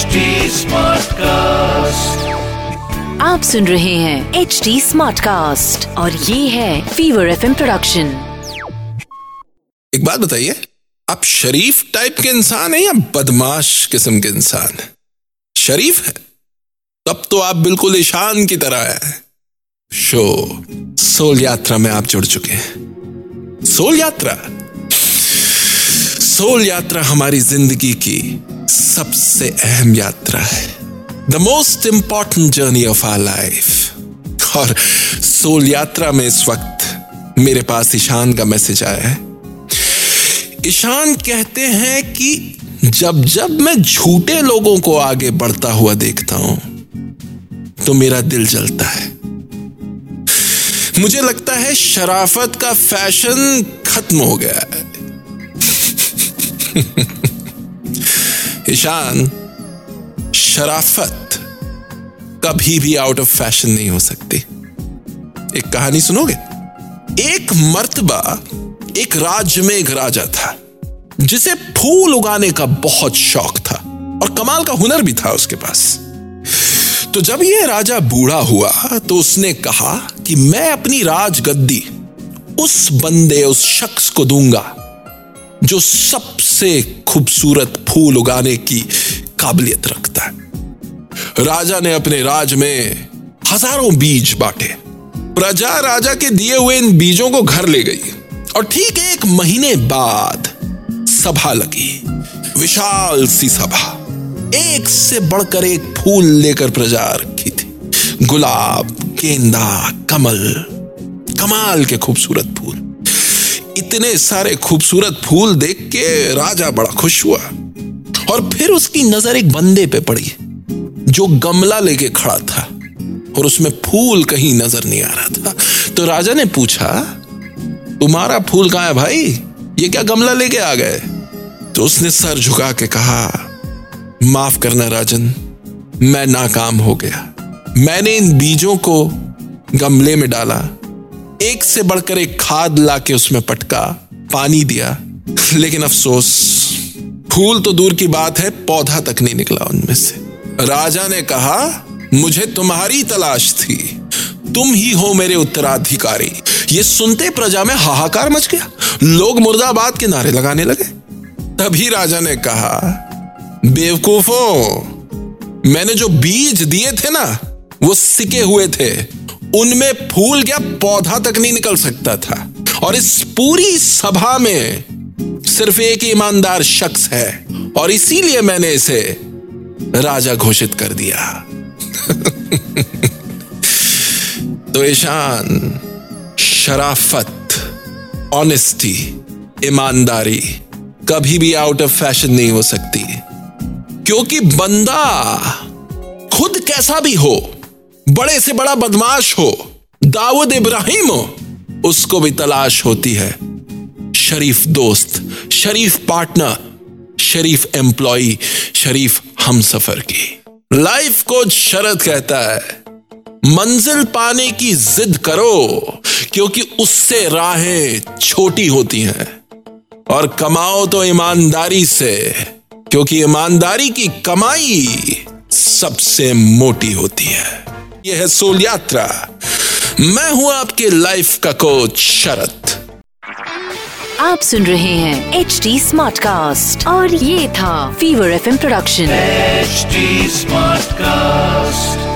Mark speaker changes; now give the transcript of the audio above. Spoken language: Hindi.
Speaker 1: HD Smartcast.
Speaker 2: आप सुन रहे हैं एच डी स्मार्ट कास्ट और ये है फीवर एफ़ प्रोडक्शन
Speaker 3: एक बात बताइए आप शरीफ टाइप के इंसान हैं या बदमाश किस्म के इंसान हैं? शरीफ है? तब तो आप बिल्कुल ईशान की तरह है। शो सोल यात्रा में आप जुड़ चुके हैं। सोल यात्रा? सोल यात्रा हमारी ज़िंदगी की सबसे अहम यात्रा है। The most important journey of our life और सोल यात्रा में इस वक्त मेरे पास ईशान का मैसेज आया है। ईशान कहते हैं कि जब जब मैं झूठे लोगों को आगे बढ़ता हुआ देखता हूँ तो मेरा दिल जलता है। मुझे लगता है शराफत का फ़ैशन खत्म हो गया है। ईशान, शराफत कभी भी आउट ऑफ़ फ़ैशन नहीं हो सकती। एक कहानी सुनोगे? एक मर्तबा एक राज्य में एक राजा था, जिसे फूल उगाने का बहुत शौक था और कमाल का हुनर भी था उसके पास। तो जब यह राजा बूढ़ा हुआ तो उसने कहा कि मैं अपनी राजगद्दी उस बंदे, उस शख्स को दूँगा, जो सबसे खूबसूरत फूल उगाने की काबिलियत रखता है। राजा ने अपने राज में हज़ारों बीज बांटे। प्रजा राजा के दिए हुए इन बीजों को घर ले गई और ठीक एक महीने बाद सभा लगी। विशाल सी सभा, एक से बढ़कर एक फूल लेकर प्रजा रखी थी। गुलाब, गेंदा, कमल, कमाल के खूबसूरत फूल। इतने सारे खूबसूरत फूल देख के राजा बड़ा खुश हुआ। और फिर उसकी नज़र एक बंदे पे पड़ी, जो गमला लेके खड़ा था, और उसमें फूल कहीं नज़र नहीं आ रहा था। तो राजा ने पूछा, तुम्हारा फूल कहाँ है भाई? ये क्या गमला लेके आ गए? तो उसने सर झुका के कहा, माफ़ करना राजन, मैं नाकाम हो गया। मैंने इन बीजों को गमले में डाला एक से बढ़कर एक खाद लाके उसमें पटका, पानी दिया। लेकिन अफसोस, फूल तो दूर की बात है, पौधा तक नहीं निकला उनमें से। राजा ने कहा, मुझे तुम्हारी तलाश थी। तुम ही हो मेरे उत्तराधिकारी। ये सुनते प्रजा में हाहाकार मच गया। लोग मुर्दाबाद के नारे लगाने लगे। तभी राजा ने कहा, बेवकूफों, मैंने जो बीज दिए थे ना, वो सिके हुए थे। उनमें फूल क्या पौधा तक नहीं निकल सकता था। और इस पूरी सभा में सिर्फ़ एक ईमानदार शख्स है, और इसीलिए मैंने इसे राजा घोषित कर दिया। तो ईशान, शराफत, ऑनेस्टी, ईमानदारी कभी भी आउट ऑफ़ फ़ैशन नहीं हो सकती, क्योंकि बंदा खुद कैसा भी हो बड़े से बड़ा बदमाश हो, दाऊद इब्राहिम हो, उसको भी तलाश होती है। शरीफ दोस्त, शरीफ पार्टनर, शरीफ एम्प्लॉय शरीफ हम सफ़र की। लाइफ कोच शरद कहता है। मंजिल पाने की जिद करो, क्योंकि उससे राहें छोटी होती हैं। और कमाओ तो ईमानदारी से, क्योंकि ईमानदारी की कमाई सबसे मोटी होती है। यह है सोल यात्रा मैं हूँ आपके लाइफ का कोच शरत
Speaker 2: आप सुन रहे हैं एच डी स्मार्ट कास्ट और ये था fever F production
Speaker 1: H smart cast